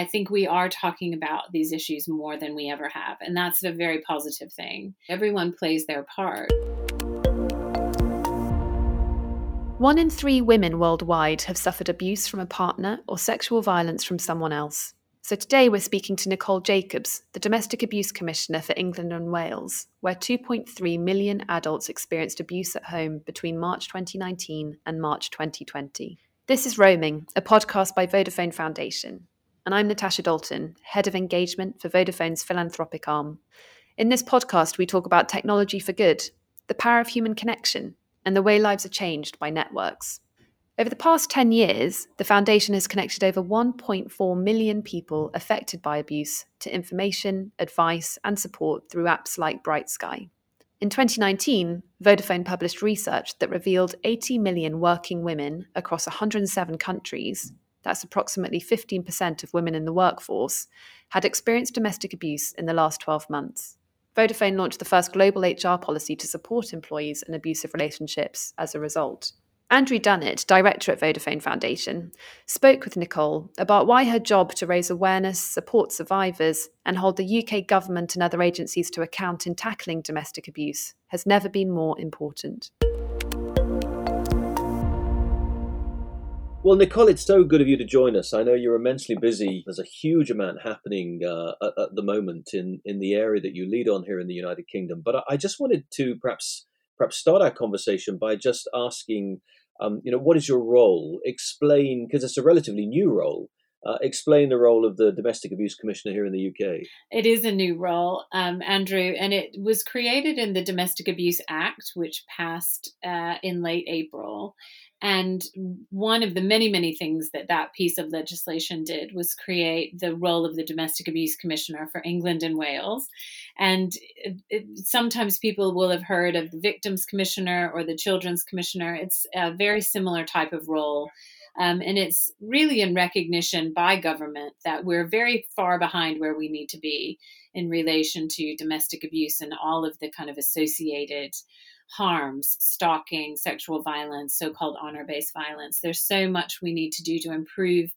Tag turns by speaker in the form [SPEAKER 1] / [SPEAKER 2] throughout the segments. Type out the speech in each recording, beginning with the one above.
[SPEAKER 1] I think we are talking about these issues more than we ever have. And that's a very positive thing. Everyone plays their part.
[SPEAKER 2] One in three women worldwide have suffered abuse from a partner or sexual violence from someone else. So today we're speaking to Nicole Jacobs, the Domestic Abuse Commissioner for England and Wales, where 2.3 million adults experienced abuse at home between March 2019 and March 2020. This is Roaming, a podcast by Vodafone Foundation, and I'm Natasha Dalton, Head of Engagement for Vodafone's philanthropic arm. In this podcast, we talk about technology for good, the power of human connection, and the way lives are changed by networks. Over the past 10 years, the Foundation has connected over 1.4 million people affected by abuse to information, advice, and support through apps like Bright Sky. In 2019, Vodafone published research that revealed 80 million working women across 107 countries, that's approximately 15% of women in the workforce, had experienced domestic abuse in the last 12 months. Vodafone launched the first global HR policy to support employees in abusive relationships as a result. Andrew Dunnett, director at Vodafone Foundation, spoke with Nicole about why her job to raise awareness, support survivors, and hold the UK government and other agencies to account in tackling domestic abuse has never been more important.
[SPEAKER 3] Well, Nicole, it's so good of you to join us. I know you're immensely busy. There's a huge amount happening uh, at, at, the moment in, in the area that you lead on here in the United Kingdom. But I just wanted to perhaps perhaps start our conversation by just asking um, you know, what is your role? Explain, because it's a relatively new role. Uh, explain the role of the domestic abuse commissioner here in the UK.
[SPEAKER 1] It is a new role, um, Andrew, and it was created in the Domestic Abuse Act, which passed uh, in late April. And one of the many, many things that that piece of legislation did was create the role of the Domestic Abuse Commissioner for England and Wales. And it, it, sometimes people will have heard of the Victims Commissioner or the Children's Commissioner. It's a very similar type of role. Um, and it's really in recognition by government that we're very far behind where we need to be in relation to domestic abuse and all of the kind of associated harms stalking, sexual violence, so called honor based violence. There's so much we need to do to improve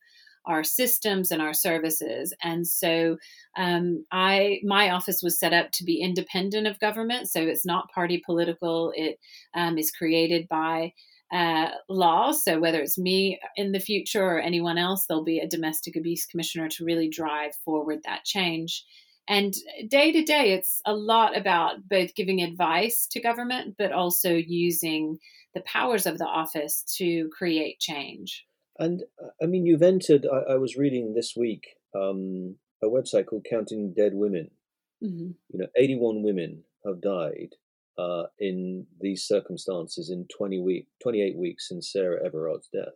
[SPEAKER 1] our systems and our services. And so um, i my office was set up to be independent of government so it's not party political. It um, is created by uh, law. So whether it's me in the future or anyone else there'll be a domestic abuse commissioner to really drive forward that change and day to day, it's a lot about both giving advice to government, but also using the powers of the office to create change.
[SPEAKER 3] And I mean, you've entered, I, I was reading this week um, a website called Counting Dead Women. Mm-hmm. You know, 81 women have died uh, in these circumstances in 20 week, 28 weeks since Sarah Everard's death.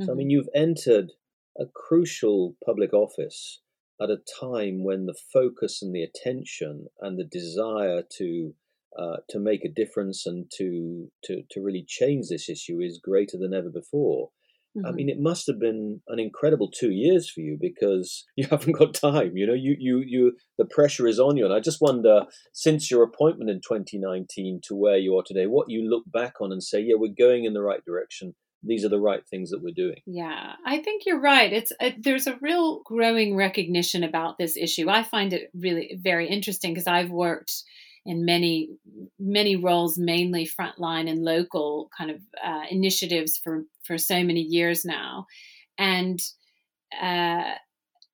[SPEAKER 3] Mm-hmm. So, I mean, mm-hmm. you've entered a crucial public office at a time when the focus and the attention and the desire to uh, to make a difference and to, to to really change this issue is greater than ever before. Mm-hmm. I mean, it must have been an incredible two years for you because you haven't got time. You know, you you you the pressure is on you, and I just wonder, since your appointment in 2019 to where you are today, what you look back on and say, yeah, we're going in the right direction these are the right things that we're doing.
[SPEAKER 1] Yeah, I think you're right. It's a, there's a real growing recognition about this issue. I find it really very interesting because I've worked in many many roles, mainly frontline and local kind of uh, initiatives for for so many years now, and. Uh,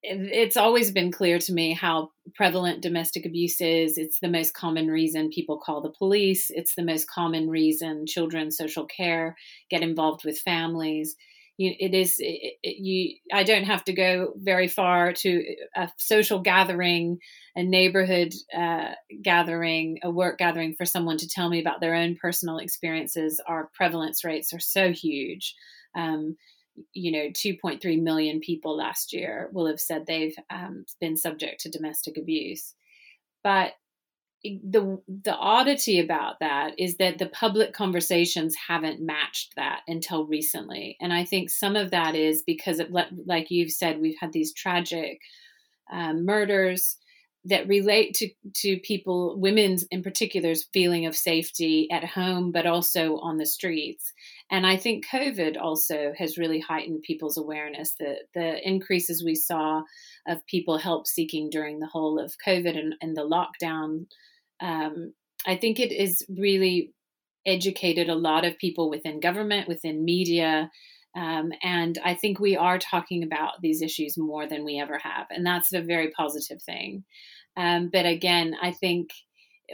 [SPEAKER 1] it's always been clear to me how prevalent domestic abuse is. It's the most common reason people call the police. It's the most common reason children social care get involved with families. You, it is it, it, you. I don't have to go very far to a social gathering, a neighborhood uh, gathering, a work gathering for someone to tell me about their own personal experiences. Our prevalence rates are so huge. Um, you know 2.3 million people last year will have said they've um, been subject to domestic abuse. But the the oddity about that is that the public conversations haven't matched that until recently. And i think some of that is because of like you've said we've had these tragic um, murders that relate to to people women's in particular's feeling of safety at home but also on the streets and i think covid also has really heightened people's awareness the the increases we saw of people help seeking during the whole of COVID and, and the lockdown. Um, I think it is really educated a lot of people within government, within media. Um, and I think we are talking about these issues more than we ever have. And that's a very positive thing. Um, but again, I think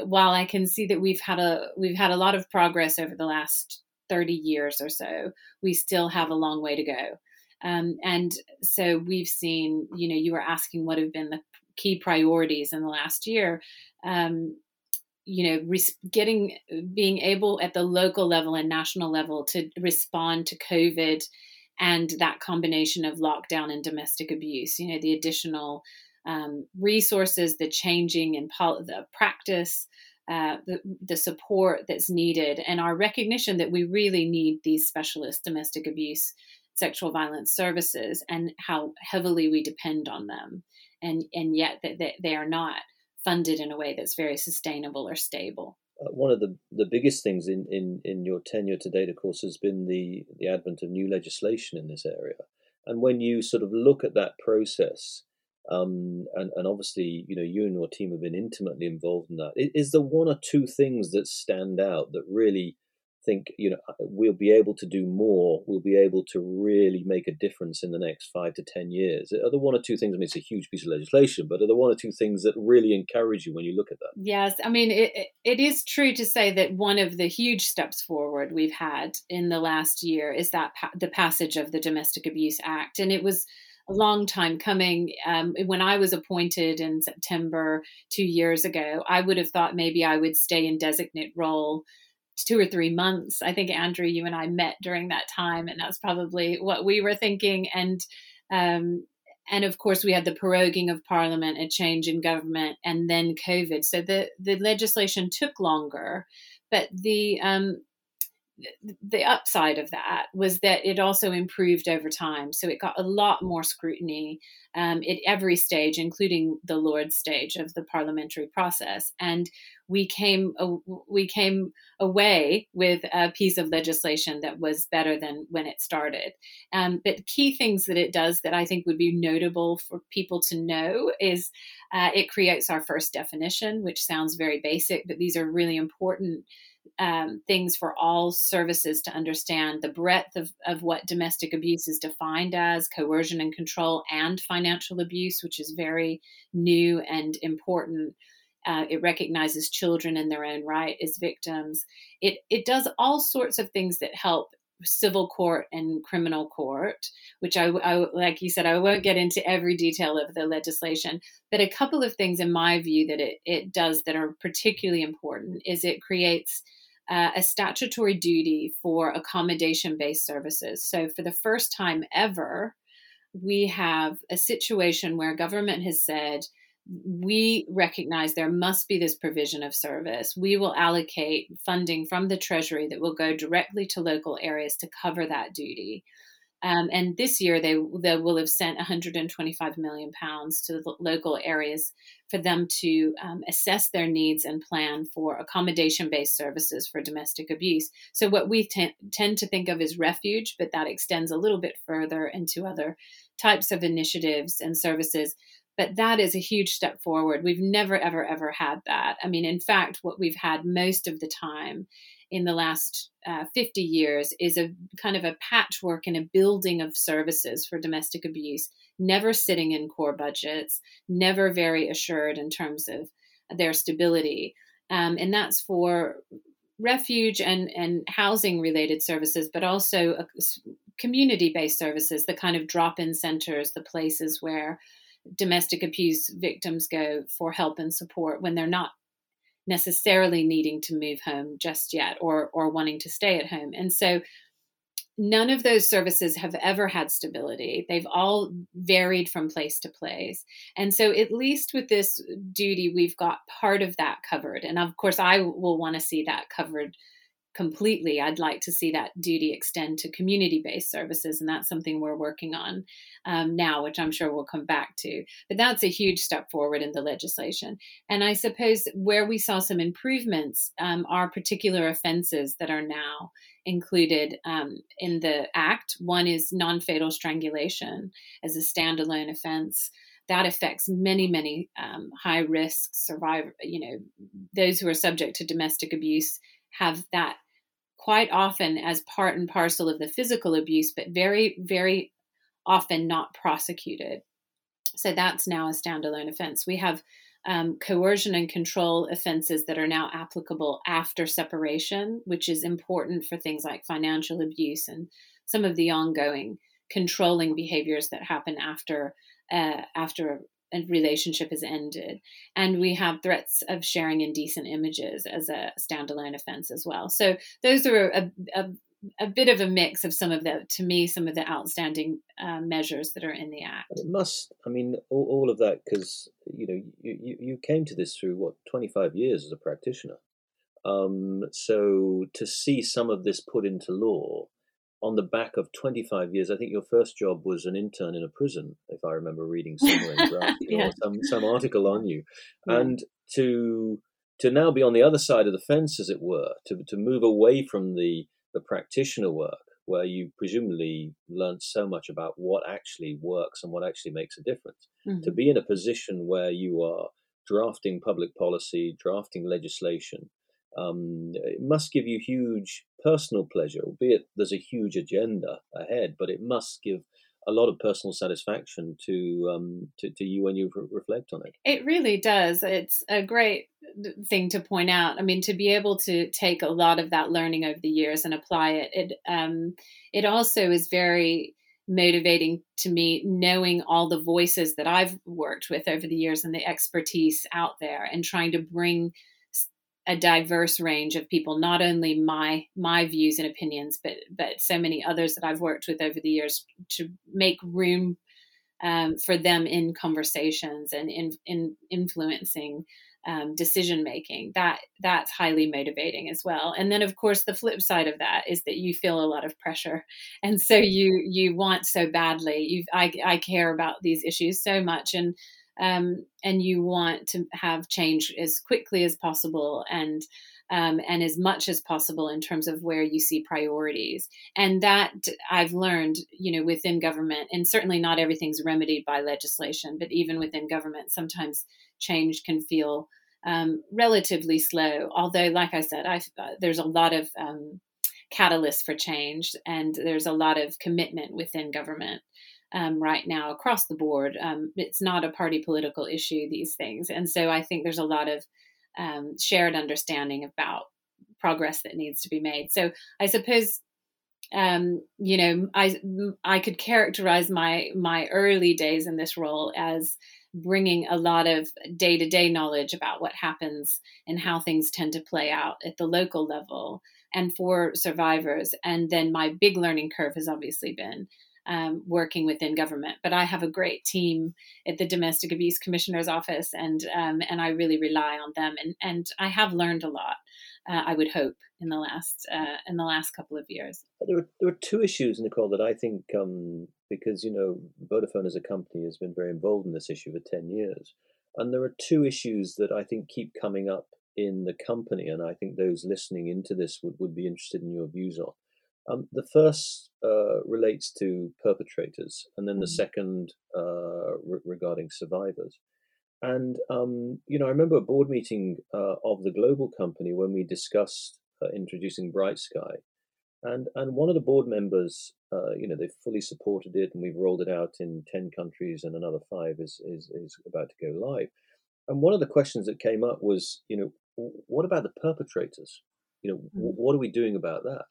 [SPEAKER 1] while I can see that we've had a we've had a lot of progress over the last 30 years or so, we still have a long way to go. Um, and so we've seen, you know, you were asking what have been the key priorities in the last year. Um, you know, res- getting being able at the local level and national level to respond to COVID and that combination of lockdown and domestic abuse. You know, the additional um, resources, the changing in pol- the practice, uh, the, the support that's needed, and our recognition that we really need these specialist domestic abuse, sexual violence services, and how heavily we depend on them, and and yet that they, they are not funded in a way that's very sustainable or stable.
[SPEAKER 3] Uh, one of the, the biggest things in, in, in your tenure to date, of course, has been the, the advent of new legislation in this area. And when you sort of look at that process, um, and, and obviously, you know, you and your team have been intimately involved in that. Is there one or two things that stand out that really think, you know, uh, we'll be able to do more? We'll be able to really make a difference in the next five to ten years. Are there one or two things? I mean, it's a huge piece of legislation, but are there one or two things that really encourage you when you look at that?
[SPEAKER 1] Yes, I mean, it it is true to say that one of the huge steps forward we've had in the last year is that pa- the passage of the Domestic Abuse Act, and it was a long time coming. Um, when I was appointed in September two years ago, I would have thought maybe I would stay in designate role two or three months. I think Andrew, you and I met during that time, and that's probably what we were thinking. And um, and of course, we had the proroguing of Parliament, a change in government, and then COVID. So the the legislation took longer, but the um, the upside of that was that it also improved over time. So it got a lot more scrutiny um, at every stage, including the Lord's stage of the parliamentary process. And we came we came away with a piece of legislation that was better than when it started. Um, but key things that it does that I think would be notable for people to know is uh, it creates our first definition, which sounds very basic, but these are really important um, things for all services to understand the breadth of, of what domestic abuse is defined as coercion and control and financial abuse, which is very new and important. Uh, it recognizes children in their own right as victims. It it does all sorts of things that help civil court and criminal court, which I, I, like you said, I won't get into every detail of the legislation, but a couple of things in my view that it, it does that are particularly important is it creates uh, a statutory duty for accommodation based services. So, for the first time ever, we have a situation where government has said, we recognize there must be this provision of service. We will allocate funding from the Treasury that will go directly to local areas to cover that duty. Um, and this year, they, they will have sent 125 million pounds to the local areas for them to um, assess their needs and plan for accommodation based services for domestic abuse. So, what we t- tend to think of as refuge, but that extends a little bit further into other types of initiatives and services. But that is a huge step forward. We've never, ever, ever had that. I mean, in fact, what we've had most of the time in the last uh, 50 years is a kind of a patchwork and a building of services for domestic abuse, never sitting in core budgets, never very assured in terms of their stability. Um, and that's for refuge and, and housing related services, but also uh, community based services, the kind of drop in centers, the places where domestic abuse victims go for help and support when they're not necessarily needing to move home just yet or or wanting to stay at home. And so none of those services have ever had stability. They've all varied from place to place. And so, at least with this duty, we've got part of that covered. And of course, I will want to see that covered completely. I'd like to see that duty extend to community based services, and that's something we're working on um, now, which I'm sure we'll come back to. But that's a huge step forward in the legislation. And I suppose where we saw some improvements um, are particular offenses that are now included um, in the Act. One is non fatal strangulation as a standalone offense. that affects many, many um, high risk survivor. You know, those who are subject to domestic abuse have that quite often as part and parcel of the physical abuse, but very, very often not prosecuted. So that's now a standalone offense. We have um, coercion and control offenses that are now applicable after separation, which is important for things like financial abuse and some of the ongoing controlling behaviors that happen after uh, after a relationship is ended. And we have threats of sharing indecent images as a standalone offense as well. So those are a, a, a bit of a mix of some of the, to me, some of the outstanding uh, measures that are in the act.
[SPEAKER 3] It must, I mean, all, all of that because you know you, you came to this through what twenty five years as a practitioner. Um, so to see some of this put into law on the back of 25 years. I think your first job was an intern in a prison, if I remember reading somewhere in yeah. or some, some article on you. Yeah. And to to now be on the other side of the fence, as it were, to, to move away from the, the practitioner work, where you presumably learned so much about what actually works and what actually makes a difference, mm-hmm. to be in a position where you are drafting public policy, drafting legislation, um, it must give you huge personal pleasure, albeit there's a huge agenda ahead, but it must give a lot of personal satisfaction to um, to, to, you when you re- reflect on it.
[SPEAKER 1] It really does. It's a great thing to point out. I mean, to be able to take a lot of that learning over the years and apply it, it um, it also is very motivating to me knowing all the voices that I've worked with over the years and the expertise out there and trying to bring a diverse range of people not only my my views and opinions but but so many others that I've worked with over the years to make room um, for them in conversations and in, in influencing um, decision making. That that's highly motivating as well. And then of course the flip side of that is that you feel a lot of pressure. And so you you want so badly. You I, I care about these issues so much. And um, and you want to have change as quickly as possible and um, and as much as possible in terms of where you see priorities. And that I've learned, you know, within government, and certainly not everything's remedied by legislation, but even within government, sometimes change can feel um, relatively slow. Although, like I said, uh, there's a lot of um, catalysts for change, and there's a lot of commitment within government um, right now across the board. Um, it's not a party political issue, these things. And so I think there's a lot of um, shared understanding about progress that needs to be made. So I suppose um, you know I I could characterize my my early days in this role as bringing a lot of day to day knowledge about what happens and how things tend to play out at the local level and for survivors. And then my big learning curve has obviously been um, working within government. But I have a great team at the Domestic Abuse Commissioner's Office, and um, and I really rely on them. And and I have learned a lot. Uh, I would hope in the last uh, in the last couple of years.
[SPEAKER 3] There were there were two issues, Nicole, that I think um, because you know Vodafone as a company has been very involved in this issue for ten years, and there are two issues that I think keep coming up in the company, and I think those listening into this would, would be interested in your views on. Um, the first uh, relates to perpetrators, and then the mm-hmm. second uh, re- regarding survivors. And um, you know, I remember a board meeting uh, of the global company when we discussed uh, introducing Bright Sky, and and one of the board members, uh, you know, they fully supported it, and we've rolled it out in ten countries, and another five is is is about to go live. And one of the questions that came up was, you know, what about the perpetrators? You know, mm-hmm. what are we doing about that?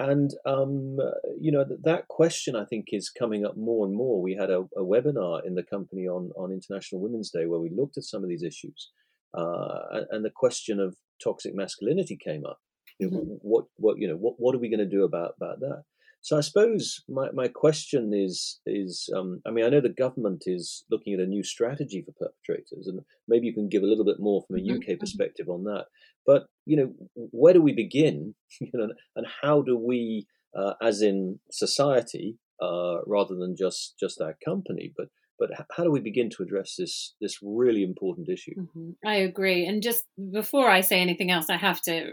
[SPEAKER 3] And um, you know that, that question I think is coming up more and more. We had a, a, webinar in the company on on International Women's Day where we looked at some of these issues, uh, and, the question of toxic masculinity came up. Mm-hmm. What what you know what what are we going to do about about that? So I suppose my, my question is is um, I mean I know the government is looking at a new strategy for perpetrators, and maybe you can give a little bit more from a UK mm-hmm. perspective on that. But you know, where do we begin? You know, and how do we, uh, as in society, uh, rather than just just our company, but but how do we begin to address this this really important issue?
[SPEAKER 1] Mm-hmm. I agree. And just before I say anything else, I have to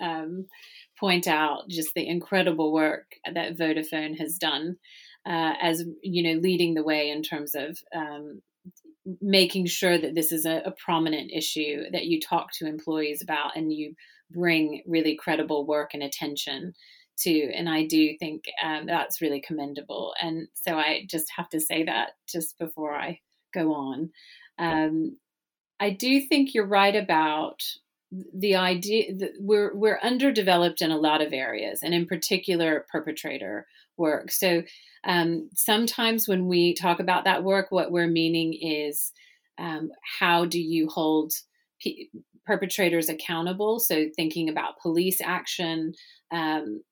[SPEAKER 1] um, point out just the incredible work that Vodafone has done uh, as you know leading the way in terms of um, making sure that this is a, a, prominent issue that you talk to employees about and you bring really credible work and attention to. And I do think um, that's really commendable. And so I just have to say that just before I go on. Um, I do think you're right about the idea that we're we're underdeveloped in a lot of areas, and in particular perpetrator work. So um, sometimes when we talk about that work, what we're meaning is um, how do you hold perpetrators accountable? So thinking about police action, um,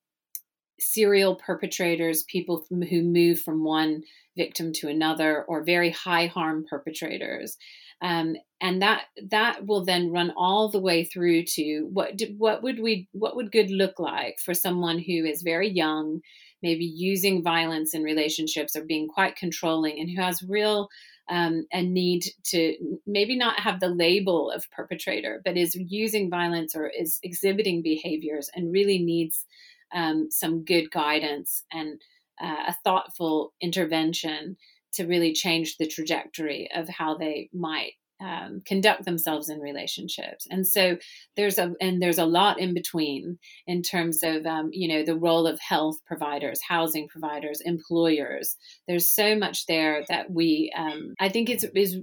[SPEAKER 1] serial perpetrators, people who move from one victim to another, or very high harm perpetrators. Um, and that that will then run all the way through to what what would we what would good look like for someone who is very young, maybe using violence in relationships or being quite controlling, and who has real um, a need to maybe not have the label of perpetrator, but is using violence or is exhibiting behaviors and really needs um, some good guidance and uh, a thoughtful intervention to really change the trajectory of how they might um, conduct themselves in relationships. And so there's a and there's a lot in between in terms of um, you know the role of health providers housing providers employers. There's so much there that we um, i think it's is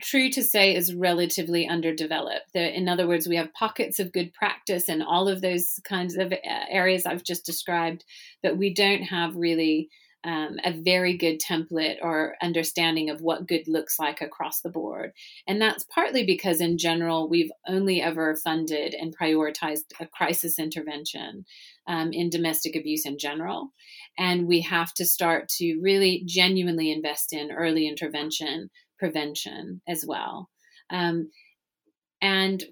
[SPEAKER 1] true to say is relatively underdeveloped. In other words we have pockets of good practice in all of those kinds of uh, areas i've just described but we don't have really um, a very good template or understanding of what good looks like across the board. And that's partly because, in general, we've only ever funded and prioritized a crisis intervention um, in domestic abuse in general. And we have to start to really genuinely invest in early intervention prevention as well. Um, and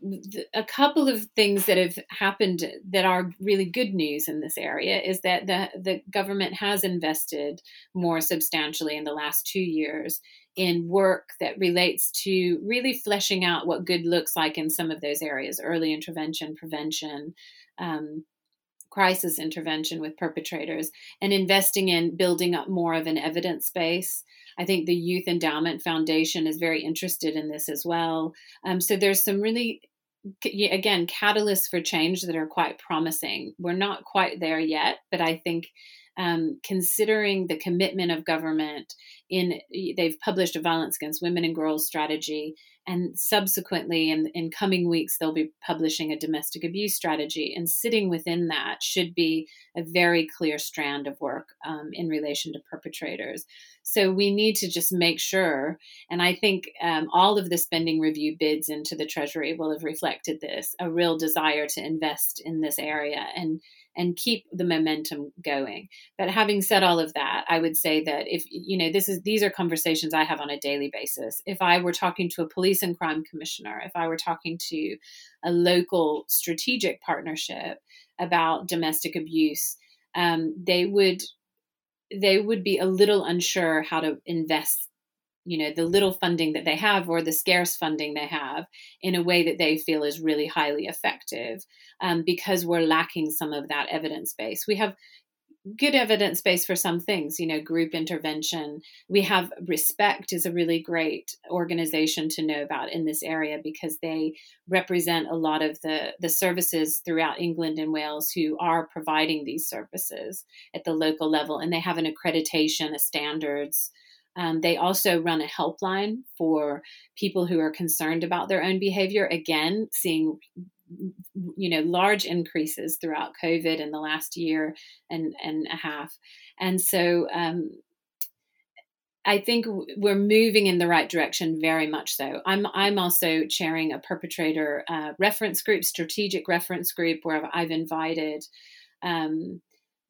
[SPEAKER 1] a couple of things that have happened that are really good news in this area is that the, the government has invested more substantially in the last two years in work that relates to really fleshing out what good looks like in some of those areas early intervention, prevention, um, crisis intervention with perpetrators, and investing in building up more of an evidence base I think the Youth Endowment Foundation is very interested in this as well. Um, so there's some really again catalysts for change that are quite promising we're not quite there yet but i think um, considering the commitment of government in they've published a violence against women and girls strategy and subsequently in, in coming weeks they'll be publishing a domestic abuse strategy and sitting within that should be a very clear strand of work um, in relation to perpetrators so we need to just make sure and i think um, all of the spending review bids into the treasury will have reflected this a real desire to invest in this area and and keep the momentum going. But having said all of that, I would say that if you know this is these are conversations I have on a daily basis. If I were talking to a police and crime commissioner, if I were talking to a local strategic partnership about domestic abuse, um, they would they would be a little unsure how to invest you know the little funding that they have or the scarce funding they have in a way that they feel is really highly effective um, because we're lacking some of that evidence base we have good evidence base for some things you know group intervention we have respect is a really great organization to know about in this area because they represent a lot of the the services throughout england and wales who are providing these services at the local level and they have an accreditation a standards um, they also run a helpline for people who are concerned about their own behavior. Again, seeing you know large increases throughout COVID in the last year and and a half, and so um, I think we're moving in the right direction, very much so. I'm I'm also chairing a perpetrator uh, reference group, strategic reference group, where I've invited um,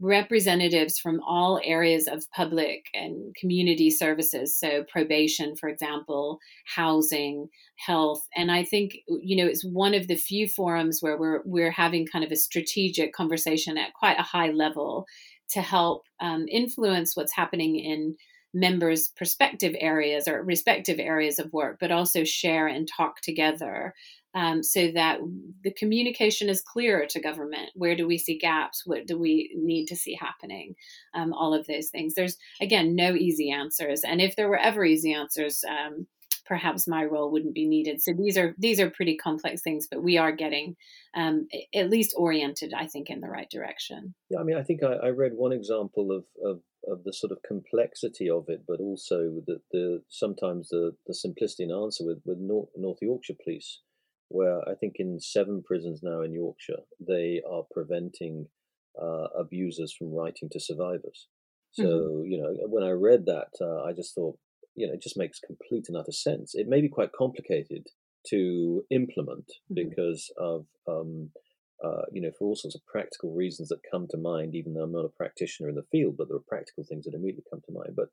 [SPEAKER 1] representatives from all areas of public and community services. So probation for example housing health. And i think you know it's one of the few forums where we're we're having kind of a strategic conversation at quite a high level to help um, influence what's happening in members' perspective areas or respective areas of work, but also share and talk together um, so that the communication is clearer to government. Where do we see gaps? What do we need to see happening? Um, all of those things. There's, again, no easy answers. And if there were ever easy answers, um, perhaps my role wouldn't be needed. So these are these are pretty complex things, but we are getting um, at least oriented, I think, in the right direction.
[SPEAKER 3] Yeah, I mean, I think I, I read one example of, of of the sort of complexity of it, but also the, the sometimes the, the simplicity in answer with with North, North Yorkshire Police, where I think in seven prisons now in Yorkshire they are preventing uh, abusers from writing to survivors. So mm-hmm. you know, when I read that, uh, I just thought, you know, it just makes complete and utter sense. It may be quite complicated to implement mm-hmm. because of, um, uh, you know, for all sorts of practical reasons that come to mind. Even though I'm not a practitioner in the field, but there are practical things that immediately come to mind. But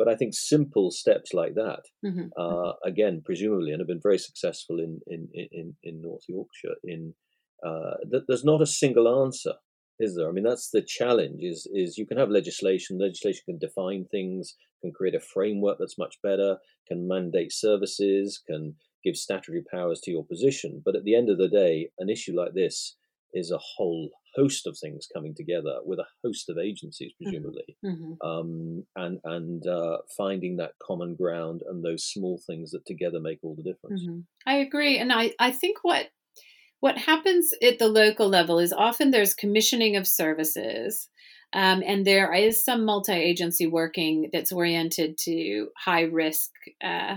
[SPEAKER 3] but I think simple steps like that, mm-hmm. uh, again, presumably, and have been very successful in in in, in North Yorkshire. In uh, that there's not a single answer is there? I mean, that's the challenge. Is is you can have legislation. Legislation can define things, can create a framework that's much better, can mandate services, can give statutory powers to your position. But at the end of the day, an issue like this is a whole host of things coming together with a host of agencies, mm-hmm. presumably, mm-hmm. um, and and uh, finding that common ground and those small things that together make all the difference.
[SPEAKER 1] Mm-hmm. I agree, and I I think what what happens at the local level is often there's commissioning of services. Um, and there is some multi agency working that's oriented to high risk uh,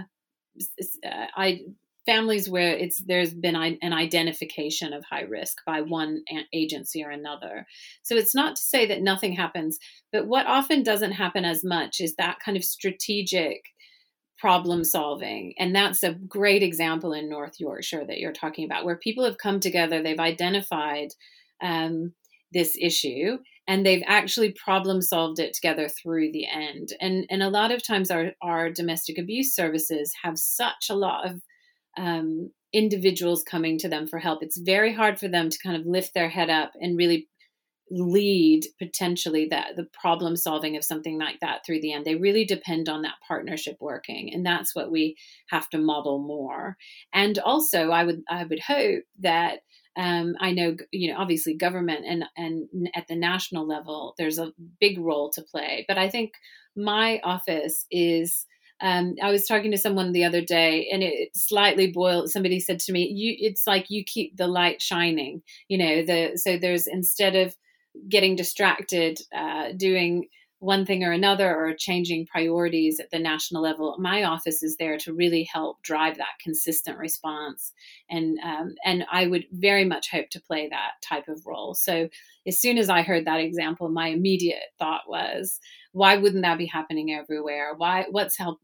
[SPEAKER 1] uh, I, families where it's there's been an identification of high risk by one agency or another. So it's not to say that nothing happens, but what often doesn't happen as much is that kind of strategic problem solving. And that's a great example in North Yorkshire that you're talking about, where people have come together, they've identified um, this issue, and they've actually problem solved it together through the end. And, and a lot of times, our, our domestic abuse services have such a lot of um, individuals coming to them for help. It's very hard for them to kind of lift their head up and really lead potentially that the problem solving of something like that through the end they really depend on that partnership working and that's what we have to model more and also i would i would hope that um, I know, you know, obviously government and and at the national level, there's a big role to play. But I think my office is. Um, I was talking to someone the other day, and it slightly boiled. Somebody said to me, "You, it's like you keep the light shining." You know, the so there's instead of getting distracted uh, doing one thing or another or changing priorities at the national level. My office is there to really help drive that consistent response. And um, and i would very much hope to play that type of role. So as soon as i heard that example my immediate thought was why wouldn't that be happening everywhere? Why what's help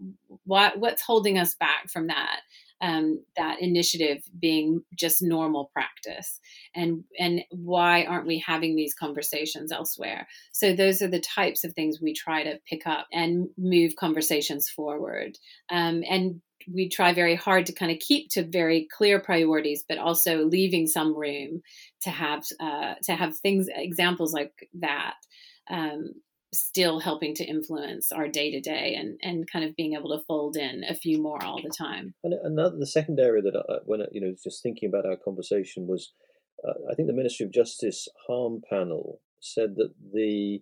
[SPEAKER 1] why what's holding us back from that um, that initiative being just normal practice? And and why aren't we having these conversations elsewhere? So those are the types of things we try to pick up and move conversations forward. Um, and we try very hard to kind of keep to very clear priorities but also leaving some room to have uh, to have things examples like that. Um, still helping to influence our day to day and and kind of being able to fold in a few more all the time.
[SPEAKER 3] And another the second area that I, when you know just thinking about our conversation was, uh, I think the Ministry of Justice harm panel said that the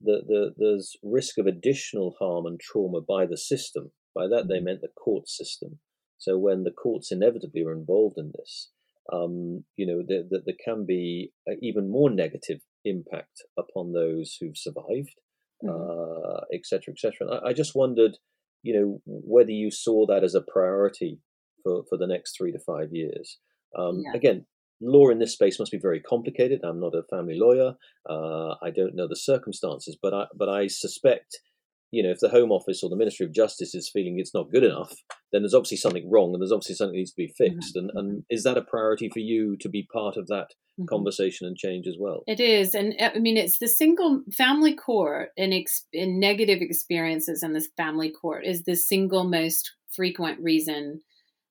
[SPEAKER 3] the, the there's risk of additional harm and trauma by the system. By that they mm-hmm. meant the court system. So when the courts inevitably are involved in this, um, you know, that there, there, can be even more negative impact upon those who've survived etc., mm-hmm. etc. Et I, I, just wondered, you know, whether you saw that as a priority for, for the next three to five years. Um, yeah. Again, law in this space must be very complicated. I'm not a family lawyer. Uh, I don't know the circumstances, but I but I suspect you know, if the Home Office or the Ministry of Justice is feeling it's not good enough, then there's obviously something wrong and there's obviously something that needs to be fixed. Mm-hmm. And, and is that a priority for you to be part of that mm-hmm. conversation and change as well?
[SPEAKER 1] It is. And uh, I mean, it's the single family court in, ex- in negative experiences in this family court is the single most frequent reason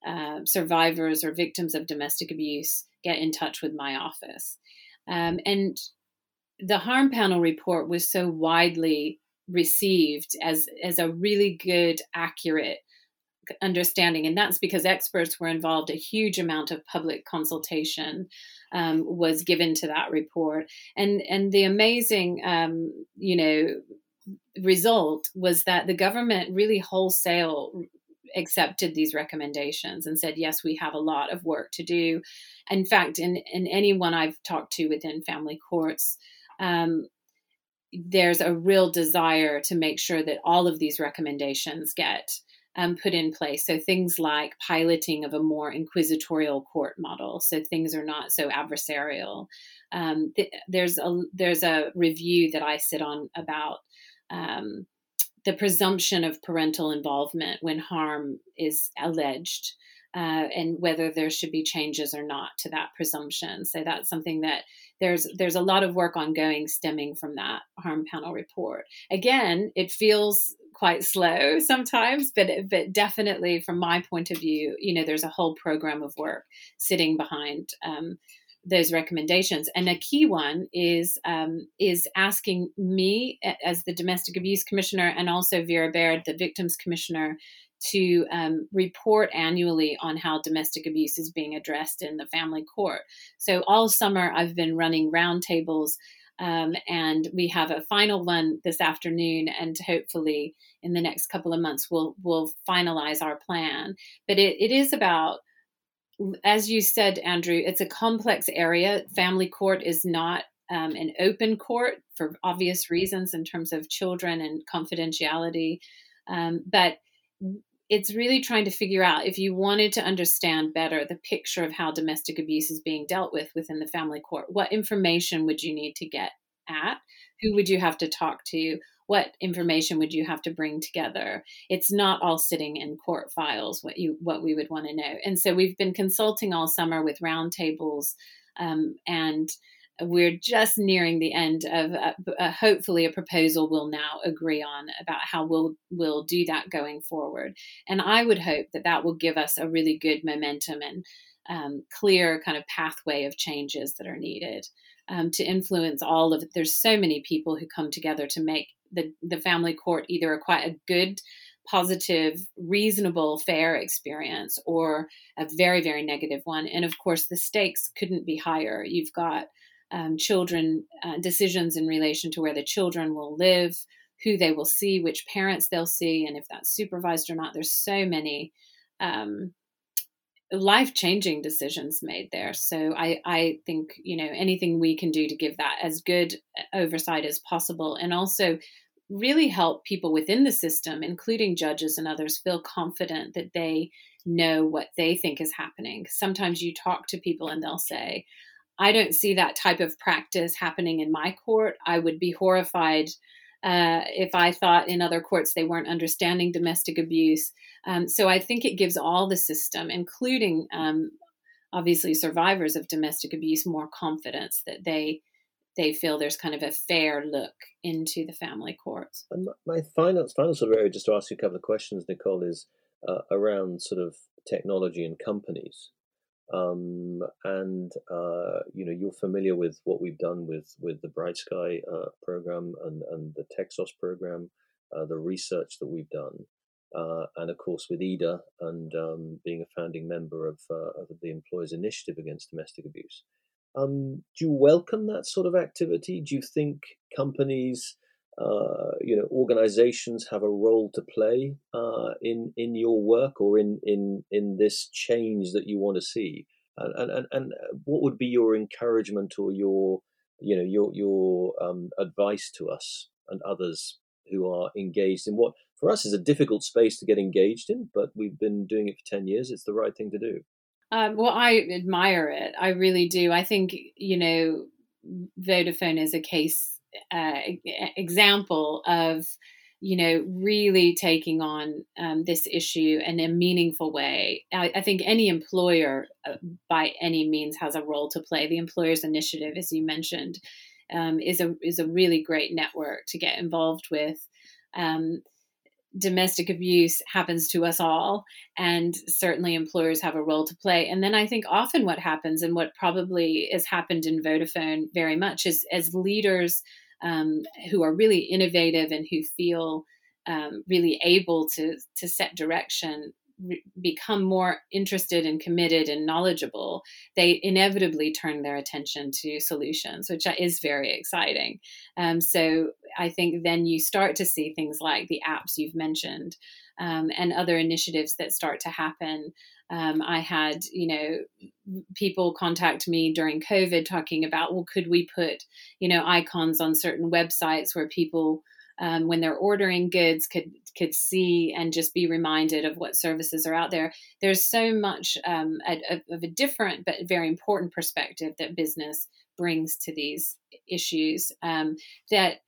[SPEAKER 1] uh, survivors or victims of domestic abuse get in touch with my office. Um, and the harm panel report was so widely received as as a really good accurate understanding. And that's because experts were involved. A huge amount of public consultation um, was given to that report. And and the amazing um, you know result was that the government really wholesale accepted these recommendations and said, yes, we have a lot of work to do. In fact, in, in anyone I've talked to within family courts, um, there's a real desire to make sure that all of these recommendations get um, put in place. So things like piloting of a more inquisitorial court model, so things are not so adversarial. Um, th- there's a there's a review that I sit on about um, the presumption of parental involvement when harm is alleged. Uh, and whether there should be changes or not to that presumption. So that's something that there's there's a lot of work ongoing stemming from that harm panel report. Again, it feels quite slow sometimes, but but definitely from my point of view, you know, there's a whole program of work sitting behind um, those recommendations. And a key one is um, is asking me as the domestic abuse commissioner and also Vera Baird, the victims commissioner, to um, report annually on how domestic abuse is being addressed in the family court. So all summer, I've been running roundtables. Um, and we have a final one this afternoon, and hopefully in the next couple of months we'll we'll finalize our plan. But it, it is about, as you said, Andrew, it's a complex area. Family court is not um, an open court for obvious reasons in terms of children and confidentiality. Um, but it's really trying to figure out if you wanted to understand better the picture of how domestic abuse is being dealt with within the family court, what information would you need to get at? Who would you have to talk to? What information would you have to bring together? It's not all sitting in court files. What you what we would want to know, and so we've been consulting all summer with roundtables um, and we're just nearing the end of uh, uh, hopefully a proposal we'll now agree on about how we'll we'll do that going forward. And i would hope that that will give us a really good momentum and um, clear kind of pathway of changes that are needed um, to influence all of it there's so many people who come together to make the, the family court either a quite a good positive reasonable fair experience or a very very negative one. And of course the stakes couldn't be higher. You've got um, children uh, decisions in relation to where the children will live, who they will see, which parents they'll see, and if that's supervised or not. There's so many um, life changing decisions made there. So I, I think you know anything we can do to give that as good oversight as possible, and also really help people within the system, including judges and others, feel confident that they know what they think is happening. Sometimes you talk to people and they'll say, I don't see that type of practice happening in my court. I would be horrified uh, if I thought in other courts they weren't understanding domestic abuse. Um, so I think it gives all the system, including um, obviously survivors of domestic abuse, more confidence that they they feel there's kind of a fair look into the family courts.
[SPEAKER 3] And my final final sort of area, just to ask you a couple of questions, Nicole, is uh, around sort of technology and companies. Um, and uh, you know you're familiar with what we've done with with the Bright Sky uh, program and and the TecSOS program, uh, the research that we've done, uh, and of course with EDA and um, being a founding member of, uh, of the Employers Initiative Against Domestic Abuse. Um, do you welcome that sort of activity? Do you think companies uh, you know organizations have a role to play uh, in in your work or in in in this change that you want to see. And and and what would be your encouragement or your you know your your um, advice to us and others who are engaged in what for us is a difficult space to get engaged in but we've been doing it for 10 years. It's the right thing to do.
[SPEAKER 1] Um, well i admire it. I really do. I think you know vodafone is a case uh, example of you know really taking on um, this issue in a meaningful way. I, I, think any employer uh, by any means has a role to play. The employers initiative as you mentioned um, is a is a really great network to get involved with. Um, domestic abuse happens to us all and certainly employers have a role to play. And then i think often what happens and what probably has happened in vodafone very much is as leaders um, who are really innovative and who feel um, really able to to set direction re- become more interested and committed and knowledgeable they inevitably turn their attention to solutions which is very exciting um, so i think then you start to see things like the apps you've mentioned um, and other initiatives that start to happen. Um, I had, you know, people contact me during COVID talking about, well, could we put, you know, icons on certain websites where people, um, when they're ordering goods, could could see and just be reminded of what services are out there. There's so much um, a, a, of a different but very important perspective that business brings to these issues um, that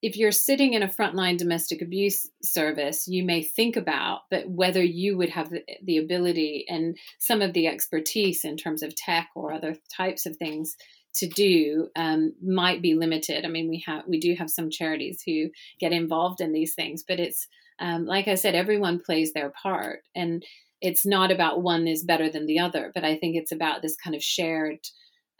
[SPEAKER 1] if you're sitting in a frontline domestic abuse service, you may think about, but whether you would have the, the, ability and some of the expertise in terms of tech or other types of things to do um, might be limited. I mean, we have we do have some charities who get involved in these things, but it's um, like I said, everyone plays their part, and it's not about one is better than the other, but I think it's about this kind of shared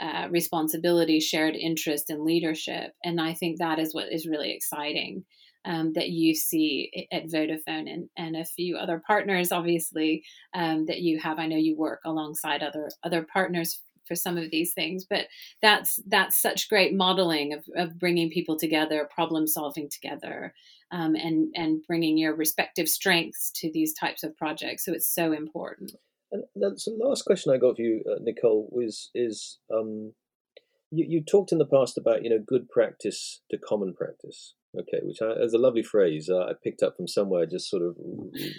[SPEAKER 1] uh, responsibility, shared interest, and leadership. And I think that is what is really exciting um, that you see at Vodafone and, and a few other partners, obviously, um, that you have. I know you work alongside other other partners for some of these things, but that's that's such great modeling of, of bringing people together, problem solving together, um, and and bringing your respective strengths to these types of projects. So it's so important.
[SPEAKER 3] And that's the last question I got for you, uh, Nicole, was is um, you, you talked in the past about you know good practice to common practice. Okay, which I, is a lovely phrase uh, I picked up from somewhere, just sort of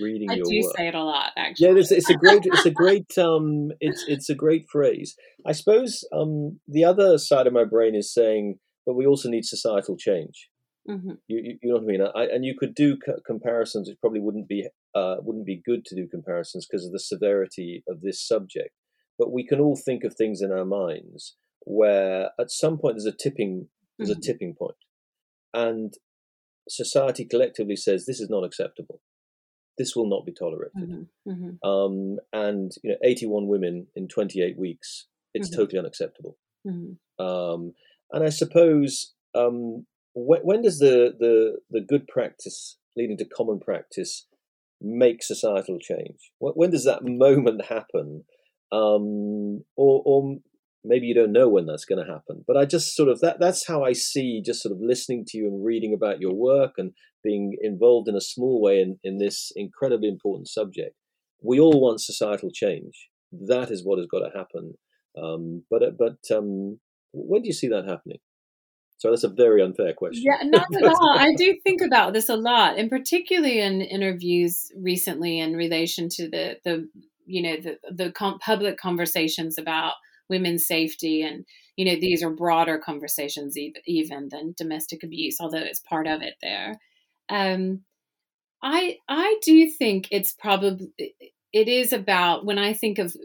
[SPEAKER 3] reading
[SPEAKER 1] I
[SPEAKER 3] your
[SPEAKER 1] do
[SPEAKER 3] work.
[SPEAKER 1] say it a lot, actually.
[SPEAKER 3] Yeah, it's, it's a great, it's a great, um, it's it's a great phrase. I suppose um, the other side of my brain is saying, but we also need societal change. Mm-hmm. You, you, you, know what I mean? I, and you could do c- comparisons, which probably wouldn't be uh, wouldn't be good to do comparisons because of the severity of this subject. But we can all think of things in our minds where, at some point, there's a tipping there's mm-hmm. a tipping point, and society collectively says this is not acceptable. This will not be tolerated. Mm-hmm. mm-hmm. Um, and you know, 81 women in 28 weeks, it's mm-hmm. totally unacceptable. Mm-hmm. Um, and I suppose um, when, when does the, the the good practice leading to common practice make societal change? When does that moment happen? Um, or, or maybe you don't know when that's going to happen. But I just sort of that that's how I see just sort of listening to you and reading about your work and being involved in a small way in, in this incredibly important subject. We all want societal change. That is what has got to happen. Um, but but um, when do you see that happening? So that's a very unfair question.
[SPEAKER 1] Yeah, not at all. I do think about this a lot, and particularly in interviews recently in relation to the the you know the the com- public conversations about women's safety, and you know these are broader conversations even, even than domestic abuse, although it's part of it there. Um, I I do think it's probably it is about when I think of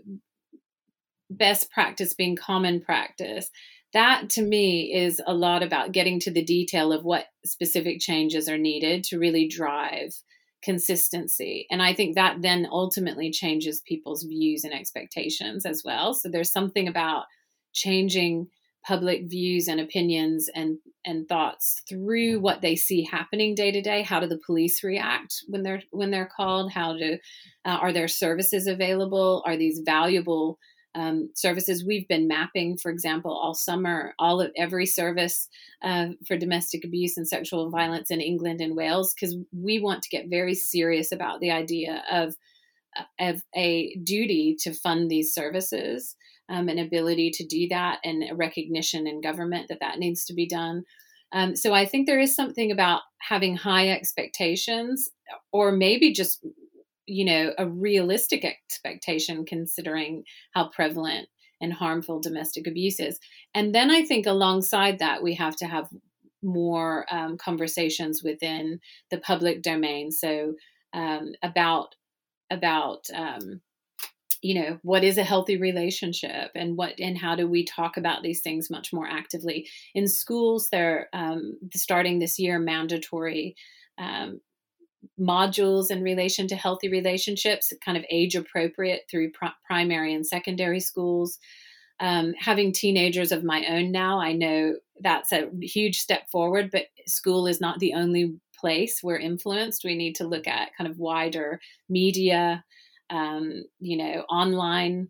[SPEAKER 1] best practice being common practice that to me is a lot about getting to the detail of what specific changes are needed to really drive consistency. And I think that then ultimately changes people's views and expectations as well. So there's something about changing public views and opinions and and thoughts through what they see happening day to day how do the police react when they're when they're called how do uh, are there services available are these valuable um, services. We've been mapping, for example, all summer, all of every service uh, for domestic abuse and sexual violence in England and Wales because we want to get very serious about the idea of uh, of a duty to fund these services, um, an ability to do that, and a recognition in government that that needs to be done. Um, so I think there is something about having high expectations, or maybe just you know a realistic expectation considering how prevalent and harmful domestic abuse is. And then i think alongside that we have to have more um, conversations within the public domain. So um, about about um, you know what is a healthy relationship and what and how do we talk about these things much more actively. In schools they're um, starting this year mandatory um, modules in relation to healthy relationships, kind of age appropriate through pr- primary and secondary schools. Um, having teenagers of my own now, I know that's a huge step forward, but school is not the only place we're influenced. We need to look at kind of wider media, um, you know, online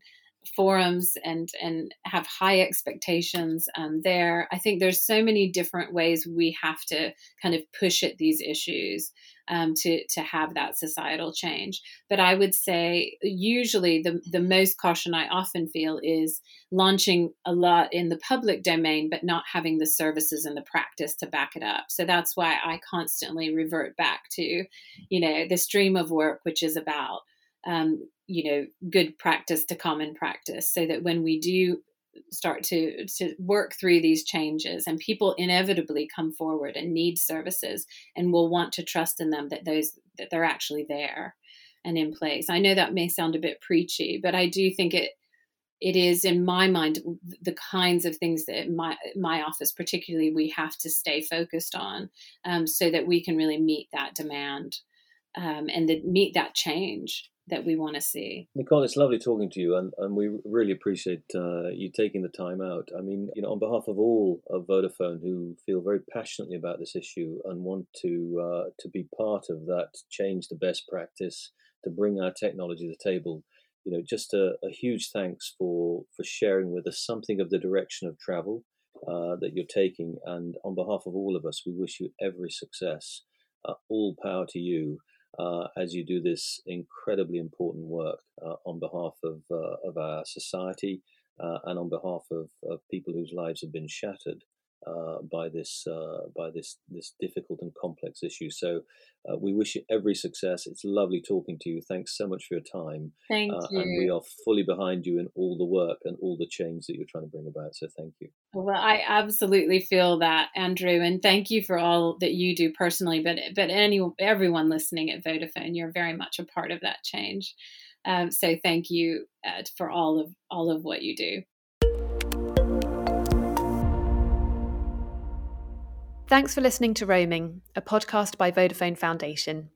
[SPEAKER 1] forums and and have high expectations um, there. I think there's so many different ways we have to kind of push at these issues um, to to have that societal change. But I would say usually the the most caution I often feel is launching a lot in the public domain, but not having the services and the practice to back it up. So that's why I constantly revert back to, you know, the stream of work, which is about um, you know good practice to common practice so that when we do start to to work through these changes and people inevitably come forward and need services and will want to trust in them that those that they're actually there and in place. I know that may sound a bit preachy but i do think it it is in my mind the kinds of things that my my office particularly we have to stay focused on um, so that we can really meet that demand um, and the, meet that change that we want to see.
[SPEAKER 3] Nicole, it's lovely talking to you, and, and we really appreciate uh, you taking the time out. I mean, you know, on behalf of all of Vodafone who feel very passionately about this issue and want to uh, to be part of that change the best practice to bring our technology to the table. You know, just a, a huge thanks for for sharing with us something of the direction of travel uh, that you're taking, and on behalf of all of us, we wish you every success. Uh, all power to you uh, as you do this incredibly important work uh, on behalf of, uh, of our society uh, and on behalf of, of, people whose lives have been shattered uh, by this uh, by this this difficult and complex issue. So uh, we wish you every success. It's lovely talking to you. Thanks so much for your time.
[SPEAKER 1] Thank
[SPEAKER 3] uh,
[SPEAKER 1] you.
[SPEAKER 3] And we are fully behind you in all the work and all the change that you're trying to bring about. So thank you.
[SPEAKER 1] Well, I absolutely feel that, Andrew, and thank you for all that you do personally. But but any everyone listening at Vodafone, you're very much a part of that change. Um, so thank you uh, for all of all of what you do.
[SPEAKER 2] Thanks for listening to Roaming, a podcast by Vodafone Foundation.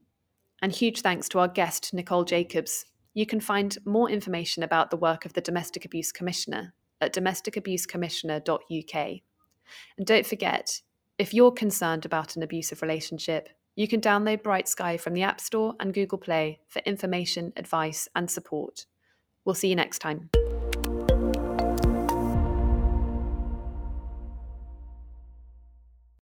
[SPEAKER 2] And huge thanks to our guest, Nicole Jacobs. You can find more information about the work of the Domestic Abuse Commissioner at domesticabusecommissioner.uk. And don't forget, if you're concerned about an abusive relationship, you can download Bright Sky from the App Store and Google Play for information, advice, and support. We'll see you next time.